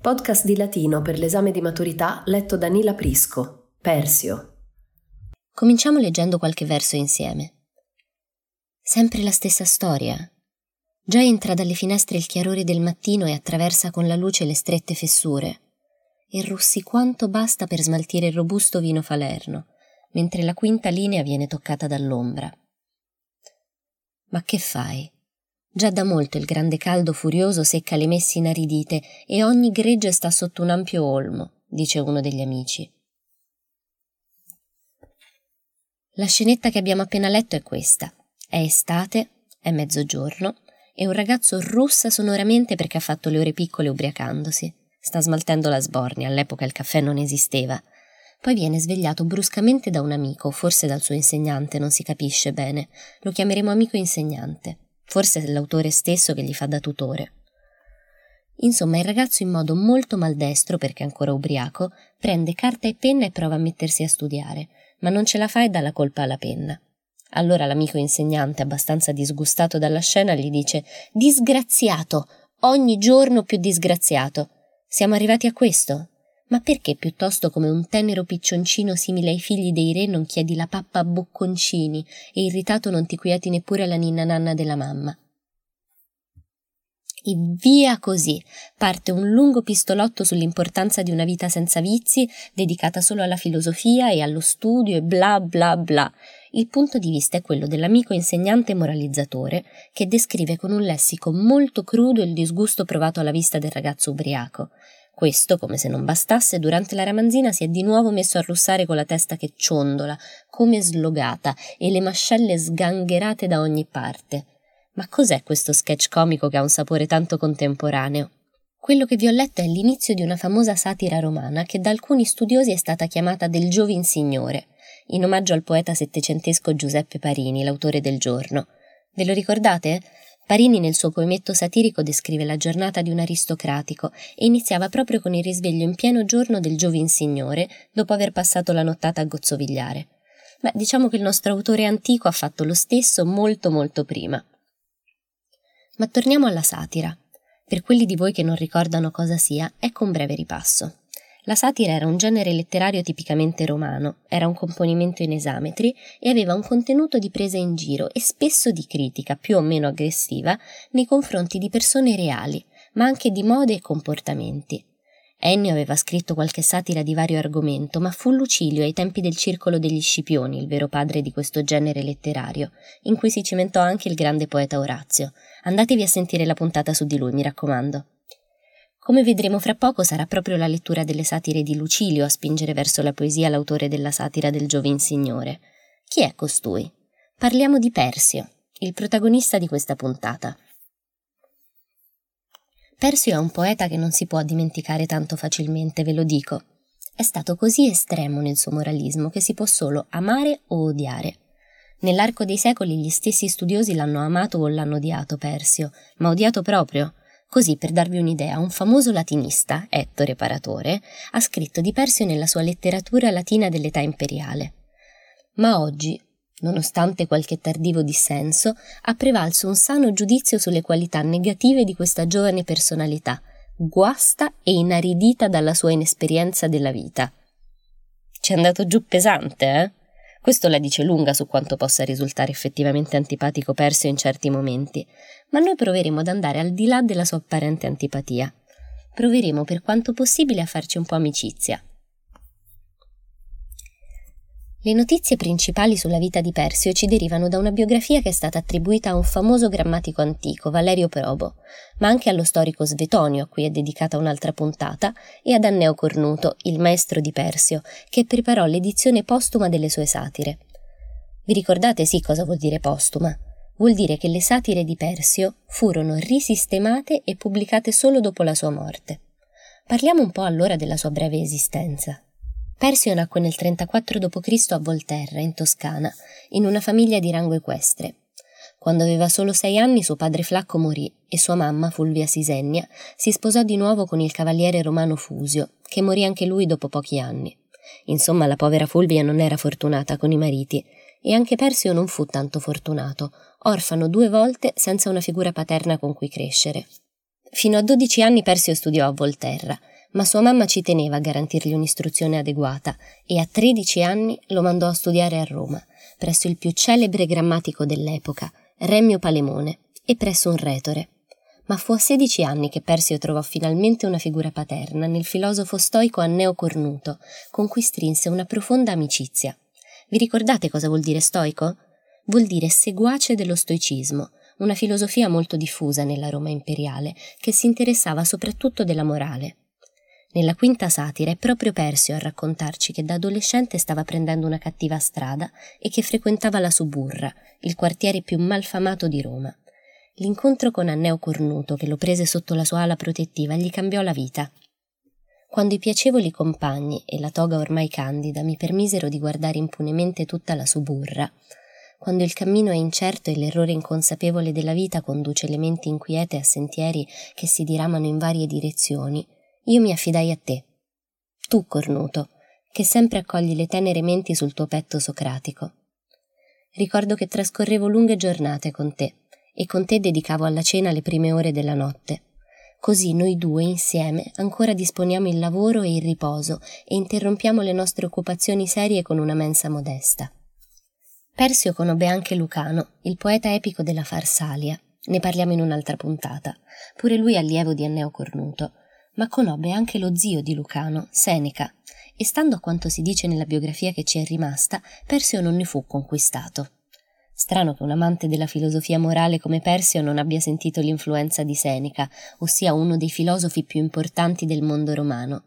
Podcast di latino per l'esame di maturità letto da Nila Prisco, Persio. Cominciamo leggendo qualche verso insieme. Sempre la stessa storia. Già entra dalle finestre il chiarore del mattino e attraversa con la luce le strette fessure. E russi quanto basta per smaltire il robusto vino falerno, mentre la quinta linea viene toccata dall'ombra. Ma che fai? Già da molto il grande caldo furioso secca le messi inaridite e ogni gregge sta sotto un ampio olmo, dice uno degli amici. La scenetta che abbiamo appena letto è questa. È estate, è mezzogiorno, e un ragazzo russa sonoramente perché ha fatto le ore piccole ubriacandosi. Sta smaltendo la sbornia, all'epoca il caffè non esisteva. Poi viene svegliato bruscamente da un amico, forse dal suo insegnante, non si capisce bene. Lo chiameremo amico insegnante. Forse è l'autore stesso che gli fa da tutore. Insomma, il ragazzo in modo molto maldestro, perché ancora ubriaco, prende carta e penna e prova a mettersi a studiare, ma non ce la fa e dà la colpa alla penna. Allora l'amico insegnante, abbastanza disgustato dalla scena, gli dice Disgraziato! Ogni giorno più disgraziato! Siamo arrivati a questo? Ma perché piuttosto come un tenero piccioncino simile ai figli dei re non chiedi la pappa a bocconcini e irritato non ti quieti neppure la ninna nanna della mamma? E via così parte un lungo pistolotto sull'importanza di una vita senza vizi, dedicata solo alla filosofia e allo studio e bla bla bla. Il punto di vista è quello dell'amico insegnante moralizzatore che descrive con un lessico molto crudo il disgusto provato alla vista del ragazzo ubriaco. Questo, come se non bastasse, durante la ramanzina si è di nuovo messo a russare con la testa che ciondola, come slogata, e le mascelle sgangherate da ogni parte. Ma cos'è questo sketch comico che ha un sapore tanto contemporaneo? Quello che vi ho letto è l'inizio di una famosa satira romana che da alcuni studiosi è stata chiamata del Giovin Signore, in omaggio al poeta settecentesco Giuseppe Parini, l'autore del giorno. Ve lo ricordate? Parini nel suo poemetto satirico descrive la giornata di un aristocratico e iniziava proprio con il risveglio in pieno giorno del Giovin Signore, dopo aver passato la nottata a gozzovigliare. Beh, diciamo che il nostro autore antico ha fatto lo stesso molto molto prima. Ma torniamo alla satira. Per quelli di voi che non ricordano cosa sia, ecco un breve ripasso. La satira era un genere letterario tipicamente romano, era un componimento in esametri e aveva un contenuto di presa in giro e spesso di critica, più o meno aggressiva, nei confronti di persone reali, ma anche di mode e comportamenti. Ennio aveva scritto qualche satira di vario argomento, ma fu Lucilio ai tempi del Circolo degli Scipioni il vero padre di questo genere letterario, in cui si cimentò anche il grande poeta Orazio. Andatevi a sentire la puntata su di lui, mi raccomando. Come vedremo fra poco, sarà proprio la lettura delle satire di Lucilio a spingere verso la poesia l'autore della satira del Giovin Signore. Chi è costui? Parliamo di Persio, il protagonista di questa puntata. Persio è un poeta che non si può dimenticare tanto facilmente, ve lo dico. È stato così estremo nel suo moralismo che si può solo amare o odiare. Nell'arco dei secoli gli stessi studiosi l'hanno amato o l'hanno odiato Persio, ma odiato proprio. Così, per darvi un'idea, un famoso latinista, Ettore Paratore, ha scritto di Persio nella sua letteratura latina dell'età imperiale. Ma oggi, nonostante qualche tardivo dissenso, ha prevalso un sano giudizio sulle qualità negative di questa giovane personalità, guasta e inaridita dalla sua inesperienza della vita. Ci è andato giù pesante, eh? Questo la dice lunga su quanto possa risultare effettivamente antipatico Persio in certi momenti, ma noi proveremo ad andare al di là della sua apparente antipatia. Proveremo per quanto possibile a farci un po' amicizia. Le notizie principali sulla vita di Persio ci derivano da una biografia che è stata attribuita a un famoso grammatico antico, Valerio Probo, ma anche allo storico Svetonio, a cui è dedicata un'altra puntata, e ad Anneo Cornuto, il maestro di Persio, che preparò l'edizione postuma delle sue satire. Vi ricordate sì cosa vuol dire postuma? vuol dire che le satire di Persio furono risistemate e pubblicate solo dopo la sua morte. Parliamo un po' allora della sua breve esistenza. Persio nacque nel 34 d.C. a Volterra, in Toscana, in una famiglia di rango equestre. Quando aveva solo sei anni suo padre Flacco morì e sua mamma, Fulvia Sisennia, si sposò di nuovo con il cavaliere romano Fusio, che morì anche lui dopo pochi anni. Insomma, la povera Fulvia non era fortunata con i mariti, e anche Persio non fu tanto fortunato, orfano due volte senza una figura paterna con cui crescere. Fino a 12 anni Persio studiò a Volterra, ma sua mamma ci teneva a garantirgli un'istruzione adeguata e a 13 anni lo mandò a studiare a Roma, presso il più celebre grammatico dell'epoca, Remio Palemone, e presso un retore. Ma fu a 16 anni che Persio trovò finalmente una figura paterna nel filosofo stoico Anneo Cornuto, con cui strinse una profonda amicizia. Vi ricordate cosa vuol dire stoico? Vuol dire seguace dello stoicismo, una filosofia molto diffusa nella Roma imperiale, che si interessava soprattutto della morale. Nella quinta satira è proprio Persio a raccontarci che da adolescente stava prendendo una cattiva strada e che frequentava la Suburra, il quartiere più malfamato di Roma. L'incontro con Anneo Cornuto, che lo prese sotto la sua ala protettiva, gli cambiò la vita. Quando i piacevoli compagni e la toga ormai candida mi permisero di guardare impunemente tutta la Suburra, quando il cammino è incerto e l'errore inconsapevole della vita conduce le menti inquiete a sentieri che si diramano in varie direzioni, io mi affidai a te. Tu, cornuto, che sempre accogli le tenere menti sul tuo petto socratico. Ricordo che trascorrevo lunghe giornate con te e con te dedicavo alla cena le prime ore della notte. Così noi due insieme ancora disponiamo il lavoro e il riposo e interrompiamo le nostre occupazioni serie con una mensa modesta. Persio conobbe anche Lucano, il poeta epico della Farsalia. Ne parliamo in un'altra puntata. Pure lui allievo di Anneo Cornuto. Ma conobbe anche lo zio di Lucano, Seneca, e stando a quanto si dice nella biografia che ci è rimasta, Persio non ne fu conquistato. Strano che un amante della filosofia morale come Persio non abbia sentito l'influenza di Seneca, ossia uno dei filosofi più importanti del mondo romano.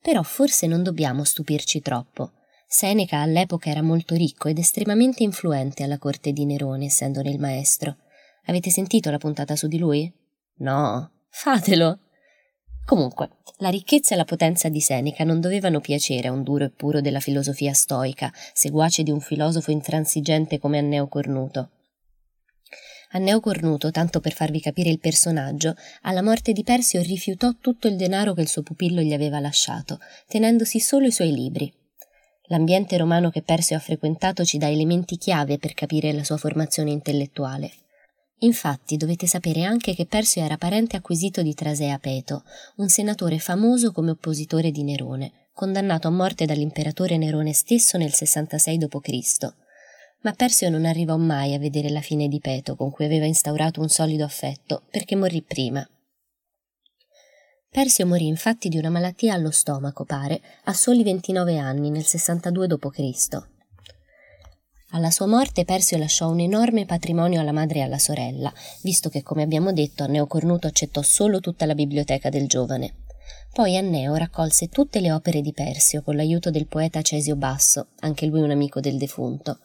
Però forse non dobbiamo stupirci troppo. Seneca all'epoca era molto ricco ed estremamente influente alla corte di Nerone, essendone il maestro. Avete sentito la puntata su di lui? No, fatelo. Comunque, la ricchezza e la potenza di Seneca non dovevano piacere a un duro e puro della filosofia stoica, seguace di un filosofo intransigente come Anneo Cornuto. Anneo Cornuto, tanto per farvi capire il personaggio, alla morte di Persio rifiutò tutto il denaro che il suo pupillo gli aveva lasciato, tenendosi solo i suoi libri. L'ambiente romano che Persio ha frequentato ci dà elementi chiave per capire la sua formazione intellettuale. Infatti dovete sapere anche che Persio era parente acquisito di Trasea Peto, un senatore famoso come oppositore di Nerone, condannato a morte dall'imperatore Nerone stesso nel 66 d.C. Ma Persio non arrivò mai a vedere la fine di Peto, con cui aveva instaurato un solido affetto, perché morì prima. Persio morì infatti di una malattia allo stomaco, pare, a soli 29 anni, nel 62 d.C. Alla sua morte Persio lasciò un enorme patrimonio alla madre e alla sorella, visto che, come abbiamo detto, Anneo Cornuto accettò solo tutta la biblioteca del giovane. Poi Anneo raccolse tutte le opere di Persio con l'aiuto del poeta Cesio Basso, anche lui un amico del defunto.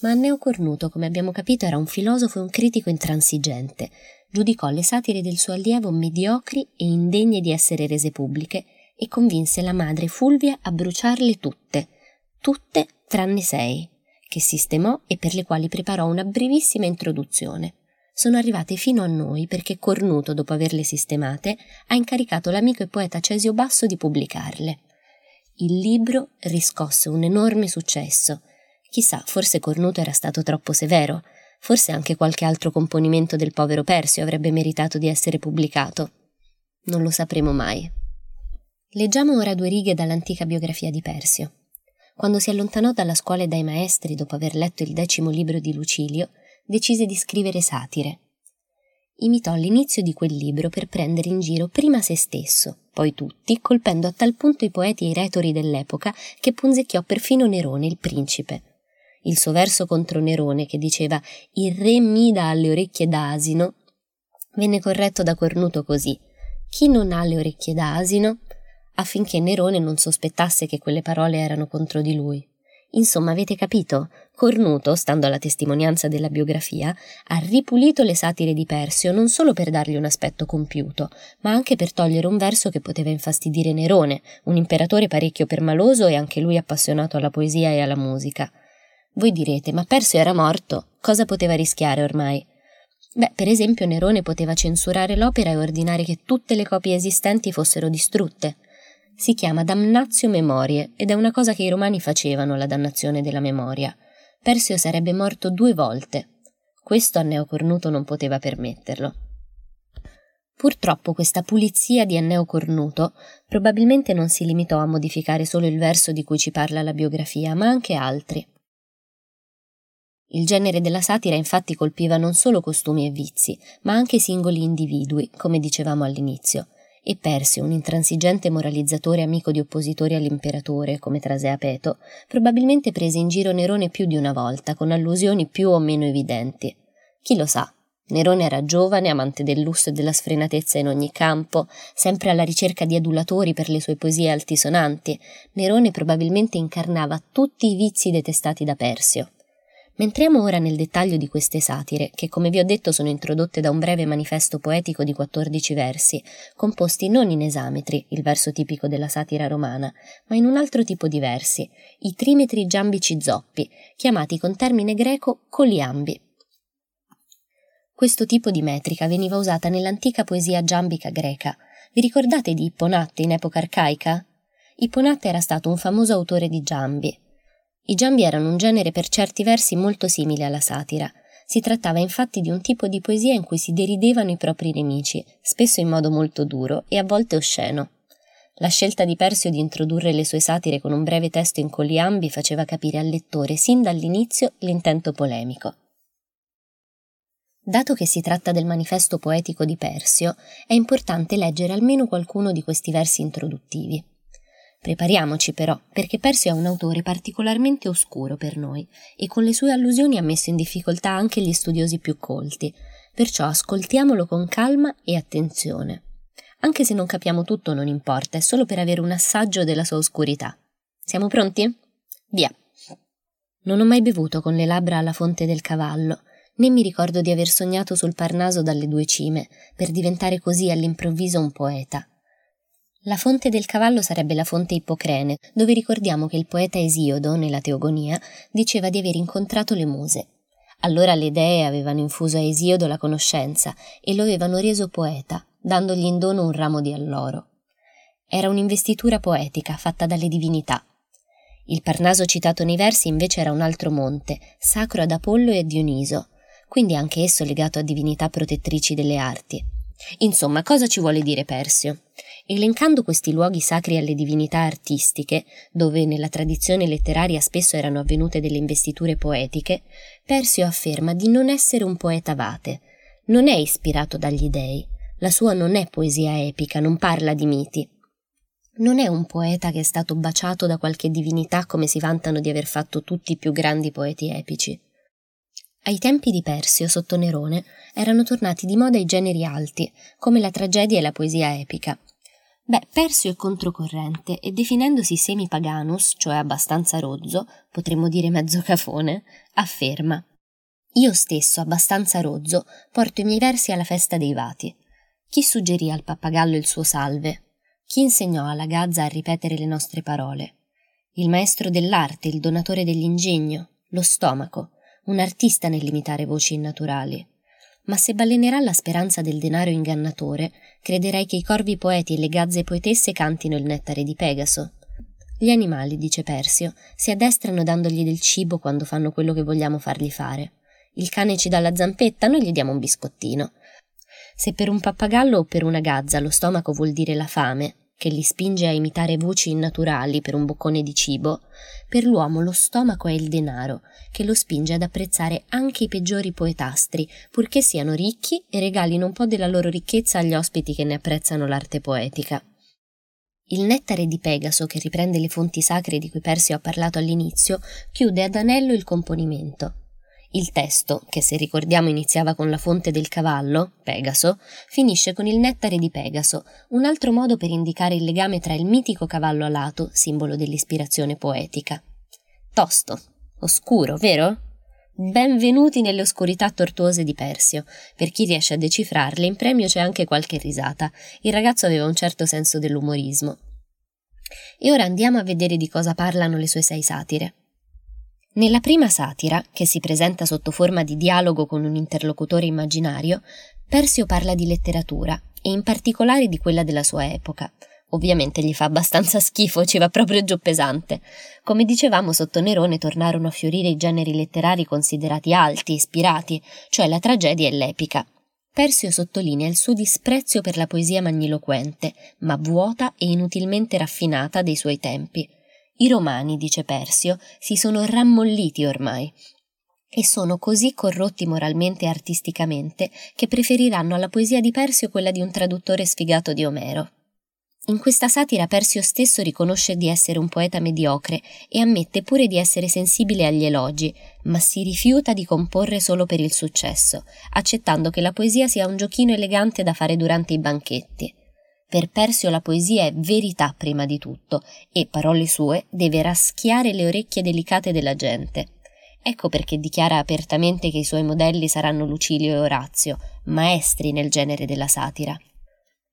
Ma Anneo Cornuto, come abbiamo capito, era un filosofo e un critico intransigente, giudicò le satire del suo allievo mediocri e indegne di essere rese pubbliche e convinse la madre Fulvia a bruciarle tutte, tutte tranne sei, che sistemò e per le quali preparò una brevissima introduzione. Sono arrivate fino a noi perché Cornuto, dopo averle sistemate, ha incaricato l'amico e poeta Cesio Basso di pubblicarle. Il libro riscosse un enorme successo. Chissà, forse Cornuto era stato troppo severo, Forse anche qualche altro componimento del povero Persio avrebbe meritato di essere pubblicato. Non lo sapremo mai. Leggiamo ora due righe dall'antica biografia di Persio. Quando si allontanò dalla scuola e dai maestri dopo aver letto il decimo libro di Lucilio, decise di scrivere satire. Imitò l'inizio di quel libro per prendere in giro prima se stesso, poi tutti, colpendo a tal punto i poeti e i retori dell'epoca che punzecchiò perfino Nerone, il principe. Il suo verso contro Nerone che diceva il re mi dà le orecchie d'asino, venne corretto da Cornuto così. Chi non ha le orecchie d'asino, affinché Nerone non sospettasse che quelle parole erano contro di lui. Insomma, avete capito? Cornuto, stando alla testimonianza della biografia, ha ripulito le satire di Persio non solo per dargli un aspetto compiuto, ma anche per togliere un verso che poteva infastidire Nerone, un imperatore parecchio permaloso e anche lui appassionato alla poesia e alla musica. Voi direte, ma Persio era morto, cosa poteva rischiare ormai? Beh, per esempio Nerone poteva censurare l'opera e ordinare che tutte le copie esistenti fossero distrutte. Si chiama damnatio memorie ed è una cosa che i romani facevano, la dannazione della memoria. Persio sarebbe morto due volte. Questo Anneo Cornuto non poteva permetterlo. Purtroppo questa pulizia di Anneo Cornuto probabilmente non si limitò a modificare solo il verso di cui ci parla la biografia, ma anche altri. Il genere della satira infatti colpiva non solo costumi e vizi, ma anche singoli individui, come dicevamo all'inizio, e Persio, un intransigente moralizzatore amico di oppositori all'imperatore, come Trasea Peto, probabilmente prese in giro Nerone più di una volta, con allusioni più o meno evidenti. Chi lo sa? Nerone era giovane, amante del lusso e della sfrenatezza in ogni campo, sempre alla ricerca di adulatori per le sue poesie altisonanti. Nerone probabilmente incarnava tutti i vizi detestati da Persio. Ma entriamo ora nel dettaglio di queste satire, che come vi ho detto sono introdotte da un breve manifesto poetico di 14 versi, composti non in esametri, il verso tipico della satira romana, ma in un altro tipo di versi, i trimetri giambici zoppi, chiamati con termine greco coliambi. Questo tipo di metrica veniva usata nell'antica poesia giambica greca. Vi ricordate di Ipponatte in epoca arcaica? Ipponatte era stato un famoso autore di giambi, i giambi erano un genere per certi versi molto simile alla satira. Si trattava infatti di un tipo di poesia in cui si deridevano i propri nemici, spesso in modo molto duro e a volte osceno. La scelta di Persio di introdurre le sue satire con un breve testo in colliambi faceva capire al lettore sin dall'inizio l'intento polemico. Dato che si tratta del manifesto poetico di Persio, è importante leggere almeno qualcuno di questi versi introduttivi. Prepariamoci però, perché Persio è un autore particolarmente oscuro per noi e con le sue allusioni ha messo in difficoltà anche gli studiosi più colti, perciò ascoltiamolo con calma e attenzione. Anche se non capiamo tutto non importa, è solo per avere un assaggio della sua oscurità. Siamo pronti? Via. Non ho mai bevuto con le labbra alla fonte del cavallo, né mi ricordo di aver sognato sul Parnaso dalle due cime, per diventare così all'improvviso un poeta. La fonte del cavallo sarebbe la fonte Ippocrene, dove ricordiamo che il poeta Esiodo, nella Teogonia, diceva di aver incontrato le muse. Allora le dee avevano infuso a Esiodo la conoscenza e lo avevano reso poeta, dandogli in dono un ramo di alloro. Era un'investitura poetica fatta dalle divinità. Il Parnaso citato nei versi invece era un altro monte, sacro ad Apollo e a Dioniso, quindi anche esso legato a divinità protettrici delle arti. Insomma, cosa ci vuole dire Persio? Elencando questi luoghi sacri alle divinità artistiche, dove nella tradizione letteraria spesso erano avvenute delle investiture poetiche, Persio afferma di non essere un poeta vate. Non è ispirato dagli dei. La sua non è poesia epica, non parla di miti. Non è un poeta che è stato baciato da qualche divinità come si vantano di aver fatto tutti i più grandi poeti epici. Ai tempi di Persio, sotto Nerone, erano tornati di moda i generi alti, come la tragedia e la poesia epica, Beh, Persio è controcorrente e definendosi semi-paganus, cioè abbastanza rozzo, potremmo dire mezzo cafone, afferma Io stesso, abbastanza rozzo, porto i miei versi alla festa dei Vati. Chi suggerì al pappagallo il suo salve? Chi insegnò alla gazza a ripetere le nostre parole? Il maestro dell'arte, il donatore dell'ingegno, lo stomaco, un artista nell'imitare voci innaturali ma se balenerà la speranza del denaro ingannatore, crederai che i corvi poeti e le gazze poetesse cantino il nettare di Pegaso. Gli animali, dice Persio, si addestrano dandogli del cibo quando fanno quello che vogliamo fargli fare. Il cane ci dà la zampetta, noi gli diamo un biscottino. Se per un pappagallo o per una gazza lo stomaco vuol dire la fame, che li spinge a imitare voci innaturali per un boccone di cibo, per l'uomo lo stomaco è il denaro, che lo spinge ad apprezzare anche i peggiori poetastri, purché siano ricchi e regalino un po' della loro ricchezza agli ospiti che ne apprezzano l'arte poetica. Il nettare di Pegaso, che riprende le fonti sacre di cui Persio ha parlato all'inizio, chiude ad anello il componimento. Il testo, che se ricordiamo iniziava con la fonte del cavallo, Pegaso, finisce con il nettare di Pegaso, un altro modo per indicare il legame tra il mitico cavallo alato, simbolo dell'ispirazione poetica. tosto, oscuro, vero? Benvenuti nelle oscurità tortuose di Persio. Per chi riesce a decifrarle, in premio c'è anche qualche risata. Il ragazzo aveva un certo senso dell'umorismo. E ora andiamo a vedere di cosa parlano le sue sei satire. Nella prima satira, che si presenta sotto forma di dialogo con un interlocutore immaginario, Persio parla di letteratura, e in particolare di quella della sua epoca. Ovviamente gli fa abbastanza schifo, ci va proprio giù pesante. Come dicevamo, sotto Nerone tornarono a fiorire i generi letterari considerati alti, ispirati, cioè la tragedia e l'epica. Persio sottolinea il suo disprezzo per la poesia magniloquente, ma vuota e inutilmente raffinata dei suoi tempi. I romani, dice Persio, si sono rammolliti ormai e sono così corrotti moralmente e artisticamente che preferiranno alla poesia di Persio quella di un traduttore sfigato di Omero. In questa satira Persio stesso riconosce di essere un poeta mediocre e ammette pure di essere sensibile agli elogi, ma si rifiuta di comporre solo per il successo, accettando che la poesia sia un giochino elegante da fare durante i banchetti. Per Persio la poesia è verità prima di tutto e, parole sue, deve raschiare le orecchie delicate della gente. Ecco perché dichiara apertamente che i suoi modelli saranno Lucilio e Orazio, maestri nel genere della satira.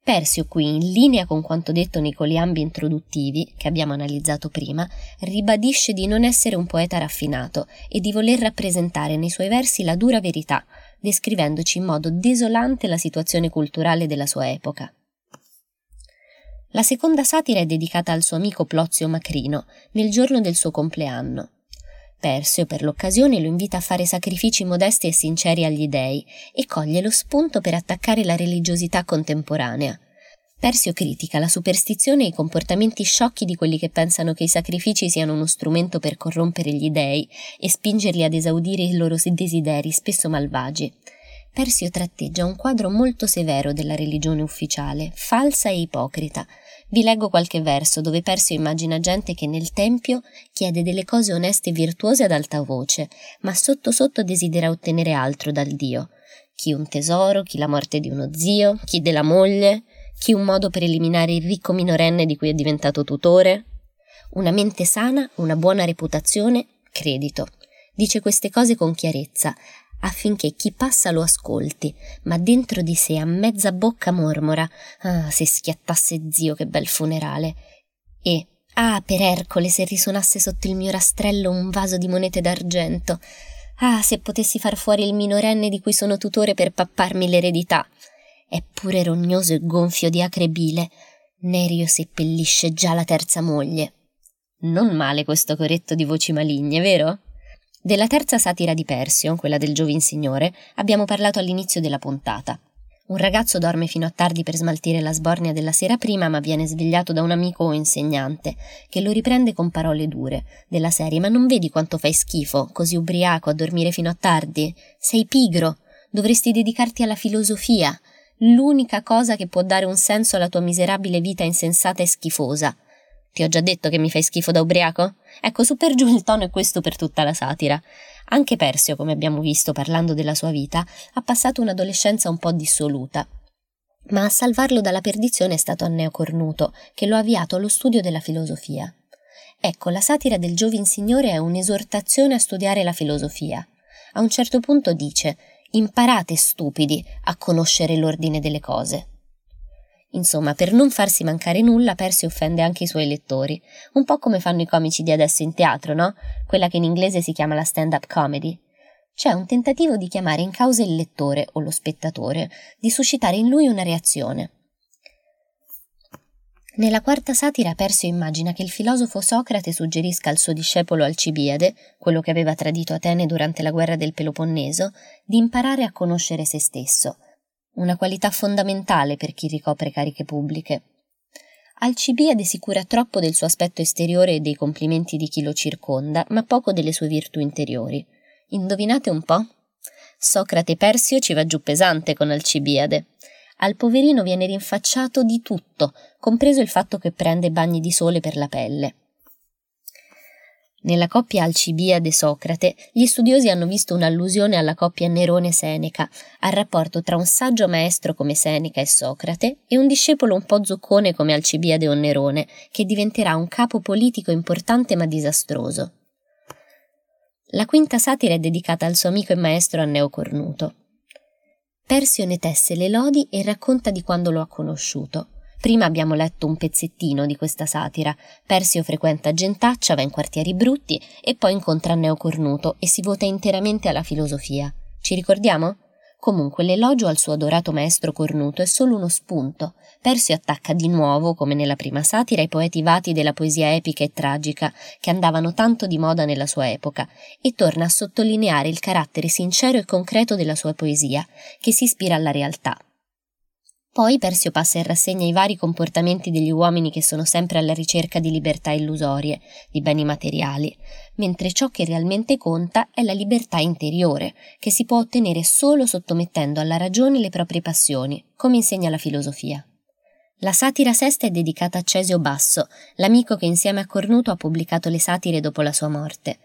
Persio qui, in linea con quanto detto nei coliambi introduttivi, che abbiamo analizzato prima, ribadisce di non essere un poeta raffinato e di voler rappresentare nei suoi versi la dura verità, descrivendoci in modo desolante la situazione culturale della sua epoca. La seconda satira è dedicata al suo amico Plozio Macrino, nel giorno del suo compleanno. Persio per l'occasione lo invita a fare sacrifici modesti e sinceri agli dei e coglie lo spunto per attaccare la religiosità contemporanea. Persio critica la superstizione e i comportamenti sciocchi di quelli che pensano che i sacrifici siano uno strumento per corrompere gli dei e spingerli ad esaudire i loro desideri, spesso malvagi. Persio tratteggia un quadro molto severo della religione ufficiale, falsa e ipocrita, vi leggo qualche verso dove Persio immagina gente che nel tempio chiede delle cose oneste e virtuose ad alta voce, ma sotto sotto desidera ottenere altro dal Dio. Chi un tesoro, chi la morte di uno zio, chi della moglie, chi un modo per eliminare il ricco minorenne di cui è diventato tutore. Una mente sana, una buona reputazione, credito. Dice queste cose con chiarezza, affinché chi passa lo ascolti, ma dentro di sé a mezza bocca mormora Ah, se schiattasse zio, che bel funerale. E Ah, per Ercole, se risuonasse sotto il mio rastrello un vaso di monete d'argento. Ah, se potessi far fuori il minorenne di cui sono tutore per papparmi l'eredità. È pure rognoso e gonfio di acre bile. Nerio seppellisce già la terza moglie. Non male questo coretto di voci maligne, vero? Della terza satira di Persio, quella del Giovin Signore, abbiamo parlato all'inizio della puntata. Un ragazzo dorme fino a tardi per smaltire la sbornia della sera prima, ma viene svegliato da un amico o insegnante, che lo riprende con parole dure, della serie Ma non vedi quanto fai schifo, così ubriaco, a dormire fino a tardi? Sei pigro, dovresti dedicarti alla filosofia, l'unica cosa che può dare un senso alla tua miserabile vita insensata e schifosa. Ti ho già detto che mi fai schifo da ubriaco? Ecco, su per giù il tono è questo per tutta la satira. Anche Persio, come abbiamo visto parlando della sua vita, ha passato un'adolescenza un po' dissoluta. Ma a salvarlo dalla perdizione è stato Anneo Cornuto, che lo ha avviato allo studio della filosofia. Ecco, la satira del Giovin Signore è un'esortazione a studiare la filosofia. A un certo punto dice: Imparate, stupidi, a conoscere l'ordine delle cose. Insomma, per non farsi mancare nulla, Percy offende anche i suoi lettori, un po' come fanno i comici di adesso in teatro, no? Quella che in inglese si chiama la stand-up comedy. C'è un tentativo di chiamare in causa il lettore o lo spettatore, di suscitare in lui una reazione. Nella quarta satira Persio immagina che il filosofo Socrate suggerisca al suo discepolo Alcibiade, quello che aveva tradito Atene durante la guerra del Peloponneso, di imparare a conoscere se stesso, una qualità fondamentale per chi ricopre cariche pubbliche. Alcibiade si cura troppo del suo aspetto esteriore e dei complimenti di chi lo circonda, ma poco delle sue virtù interiori. Indovinate un po'? Socrate Persio ci va giù pesante con Alcibiade. Al poverino viene rinfacciato di tutto, compreso il fatto che prende bagni di sole per la pelle. Nella coppia Alcibiade-Socrate, gli studiosi hanno visto un'allusione alla coppia Nerone-Seneca, al rapporto tra un saggio maestro come Seneca e Socrate e un discepolo un po' zoccone come Alcibiade o Nerone, che diventerà un capo politico importante ma disastroso. La quinta satira è dedicata al suo amico e maestro Anneo Cornuto. Persio ne tesse le lodi e racconta di quando lo ha conosciuto. Prima abbiamo letto un pezzettino di questa satira. Persio frequenta Gentaccia, va in quartieri brutti e poi incontra Anneo Cornuto e si vota interamente alla filosofia. Ci ricordiamo? Comunque l'elogio al suo adorato maestro cornuto è solo uno spunto. Persio attacca di nuovo, come nella prima satira, i poeti vati della poesia epica e tragica, che andavano tanto di moda nella sua epoca, e torna a sottolineare il carattere sincero e concreto della sua poesia, che si ispira alla realtà. Poi Persio passa in rassegna i vari comportamenti degli uomini che sono sempre alla ricerca di libertà illusorie, di beni materiali, mentre ciò che realmente conta è la libertà interiore, che si può ottenere solo sottomettendo alla ragione le proprie passioni, come insegna la filosofia. La satira sesta è dedicata a Cesio Basso, l'amico che insieme a Cornuto ha pubblicato le satire dopo la sua morte.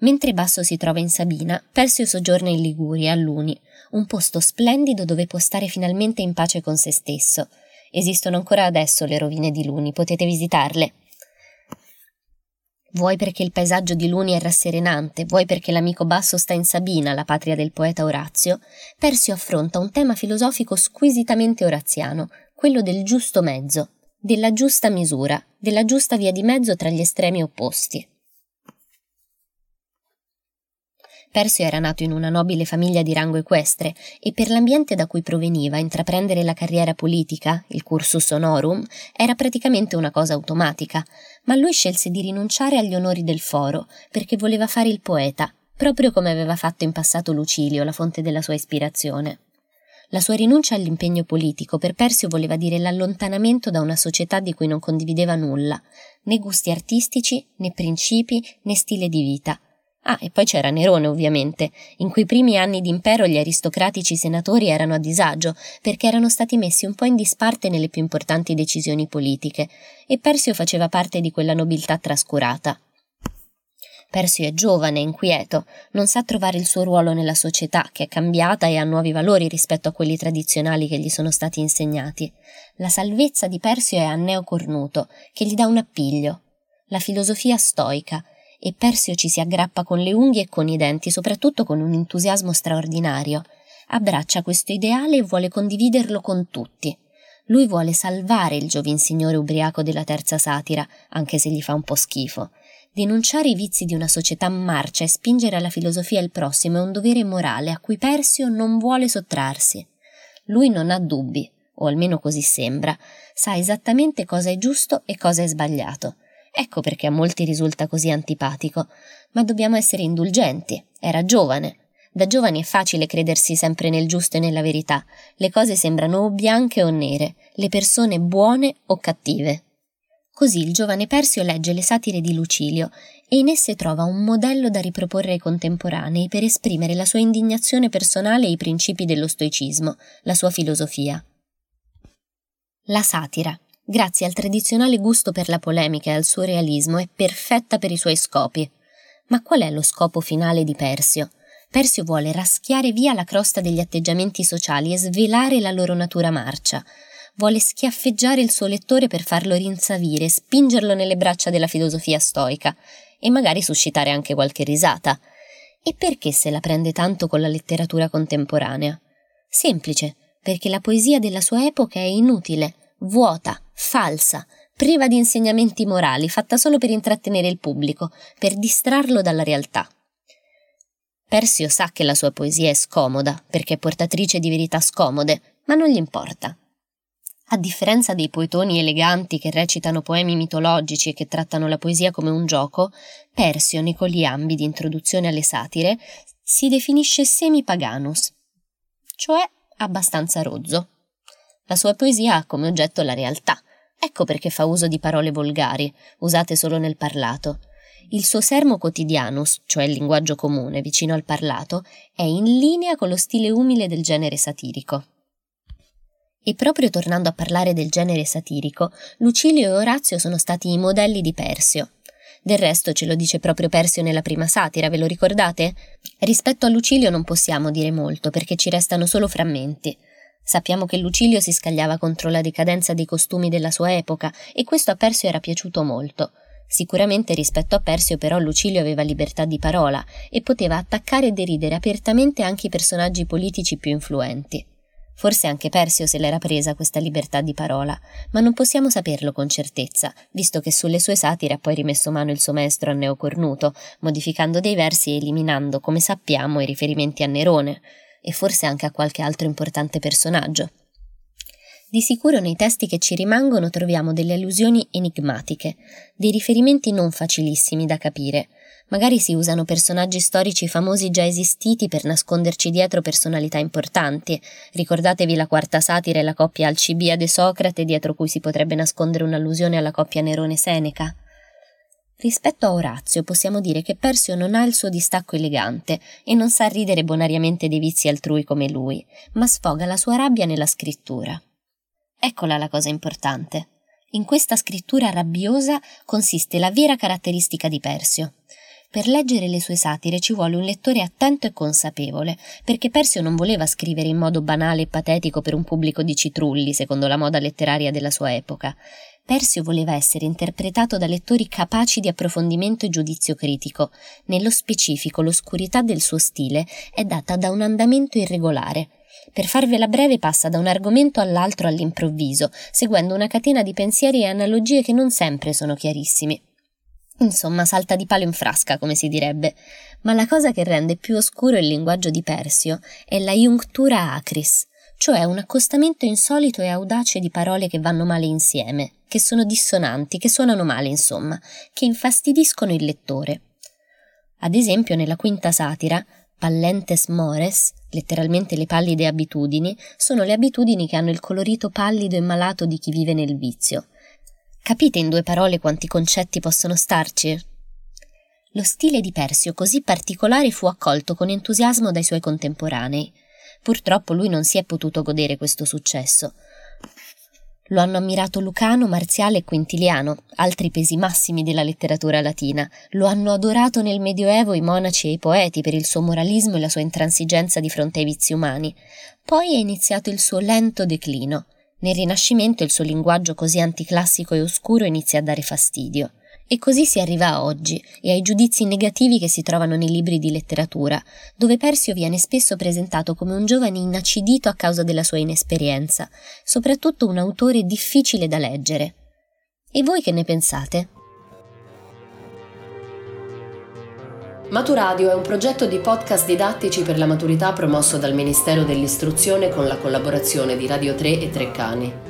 Mentre Basso si trova in Sabina, Persio soggiorna in Liguria, a Luni, un posto splendido dove può stare finalmente in pace con se stesso. Esistono ancora adesso le rovine di Luni, potete visitarle. Vuoi perché il paesaggio di Luni è rasserenante, vuoi perché l'amico Basso sta in Sabina, la patria del poeta Orazio, Persio affronta un tema filosofico squisitamente oraziano, quello del giusto mezzo, della giusta misura, della giusta via di mezzo tra gli estremi opposti. Persio era nato in una nobile famiglia di rango equestre e per l'ambiente da cui proveniva intraprendere la carriera politica, il cursus honorum, era praticamente una cosa automatica, ma lui scelse di rinunciare agli onori del foro perché voleva fare il poeta, proprio come aveva fatto in passato Lucilio, la fonte della sua ispirazione. La sua rinuncia all'impegno politico per Persio voleva dire l'allontanamento da una società di cui non condivideva nulla, né gusti artistici, né principi, né stile di vita, Ah, e poi c'era Nerone, ovviamente. In quei primi anni d'impero gli aristocratici senatori erano a disagio, perché erano stati messi un po' in disparte nelle più importanti decisioni politiche, e Persio faceva parte di quella nobiltà trascurata. Persio è giovane, inquieto, non sa trovare il suo ruolo nella società, che è cambiata e ha nuovi valori rispetto a quelli tradizionali che gli sono stati insegnati. La salvezza di Persio è Anneo Cornuto, che gli dà un appiglio. La filosofia stoica, e Persio ci si aggrappa con le unghie e con i denti, soprattutto con un entusiasmo straordinario. Abbraccia questo ideale e vuole condividerlo con tutti. Lui vuole salvare il giovin signore ubriaco della terza satira, anche se gli fa un po' schifo. Denunciare i vizi di una società marcia e spingere alla filosofia il prossimo è un dovere morale a cui Persio non vuole sottrarsi. Lui non ha dubbi, o almeno così sembra, sa esattamente cosa è giusto e cosa è sbagliato. Ecco perché a molti risulta così antipatico. Ma dobbiamo essere indulgenti. Era giovane. Da giovani è facile credersi sempre nel giusto e nella verità. Le cose sembrano o bianche o nere, le persone buone o cattive. Così il giovane Persio legge le satire di Lucilio e in esse trova un modello da riproporre ai contemporanei per esprimere la sua indignazione personale e i principi dello stoicismo, la sua filosofia. La satira grazie al tradizionale gusto per la polemica e al suo realismo, è perfetta per i suoi scopi. Ma qual è lo scopo finale di Persio? Persio vuole raschiare via la crosta degli atteggiamenti sociali e svelare la loro natura marcia. Vuole schiaffeggiare il suo lettore per farlo rinsavire, spingerlo nelle braccia della filosofia stoica e magari suscitare anche qualche risata. E perché se la prende tanto con la letteratura contemporanea? Semplice, perché la poesia della sua epoca è inutile, vuota, falsa, priva di insegnamenti morali, fatta solo per intrattenere il pubblico, per distrarlo dalla realtà. Persio sa che la sua poesia è scomoda, perché è portatrice di verità scomode, ma non gli importa. A differenza dei poetoni eleganti che recitano poemi mitologici e che trattano la poesia come un gioco, Persio, nei coliambi di introduzione alle satire, si definisce semi-paganus, cioè abbastanza rozzo. La sua poesia ha come oggetto la realtà. Ecco perché fa uso di parole volgari, usate solo nel parlato. Il suo sermo quotidianus, cioè il linguaggio comune vicino al parlato, è in linea con lo stile umile del genere satirico. E proprio tornando a parlare del genere satirico, Lucilio e Orazio sono stati i modelli di Persio. Del resto ce lo dice proprio Persio nella prima satira, ve lo ricordate? Rispetto a Lucilio non possiamo dire molto perché ci restano solo frammenti. Sappiamo che Lucilio si scagliava contro la decadenza dei costumi della sua epoca e questo a Persio era piaciuto molto. Sicuramente rispetto a Persio però Lucilio aveva libertà di parola e poteva attaccare e deridere apertamente anche i personaggi politici più influenti. Forse anche Persio se l'era presa questa libertà di parola, ma non possiamo saperlo con certezza, visto che sulle sue satire ha poi rimesso mano il suo maestro Anneo Cornuto, modificando dei versi e eliminando, come sappiamo, i riferimenti a Nerone, e forse anche a qualche altro importante personaggio. Di sicuro nei testi che ci rimangono troviamo delle allusioni enigmatiche, dei riferimenti non facilissimi da capire, Magari si usano personaggi storici famosi già esistiti per nasconderci dietro personalità importanti. Ricordatevi la quarta satira e la coppia Alcibiade Socrate dietro cui si potrebbe nascondere un'allusione alla coppia Nerone-Seneca. Rispetto a Orazio possiamo dire che Persio non ha il suo distacco elegante e non sa ridere bonariamente dei vizi altrui come lui, ma sfoga la sua rabbia nella scrittura. Eccola la cosa importante. In questa scrittura rabbiosa consiste la vera caratteristica di Persio. Per leggere le sue satire ci vuole un lettore attento e consapevole, perché Persio non voleva scrivere in modo banale e patetico per un pubblico di citrulli, secondo la moda letteraria della sua epoca. Persio voleva essere interpretato da lettori capaci di approfondimento e giudizio critico. Nello specifico, l'oscurità del suo stile è data da un andamento irregolare. Per farvela breve passa da un argomento all'altro all'improvviso, seguendo una catena di pensieri e analogie che non sempre sono chiarissimi. Insomma, salta di palo in frasca, come si direbbe. Ma la cosa che rende più oscuro il linguaggio di Persio è la iunctura acris, cioè un accostamento insolito e audace di parole che vanno male insieme, che sono dissonanti, che suonano male, insomma, che infastidiscono il lettore. Ad esempio, nella quinta satira, pallentes mores, letteralmente le pallide abitudini, sono le abitudini che hanno il colorito pallido e malato di chi vive nel vizio. Capite in due parole quanti concetti possono starci? Lo stile di Persio così particolare fu accolto con entusiasmo dai suoi contemporanei. Purtroppo lui non si è potuto godere questo successo. Lo hanno ammirato Lucano, Marziale e Quintiliano, altri pesi massimi della letteratura latina. Lo hanno adorato nel Medioevo i monaci e i poeti per il suo moralismo e la sua intransigenza di fronte ai vizi umani. Poi è iniziato il suo lento declino. Nel Rinascimento il suo linguaggio così anticlassico e oscuro inizia a dare fastidio. E così si arriva a oggi e ai giudizi negativi che si trovano nei libri di letteratura, dove Persio viene spesso presentato come un giovane inacidito a causa della sua inesperienza, soprattutto un autore difficile da leggere. E voi che ne pensate? Maturadio è un progetto di podcast didattici per la maturità promosso dal Ministero dell'Istruzione con la collaborazione di Radio 3 e Treccani.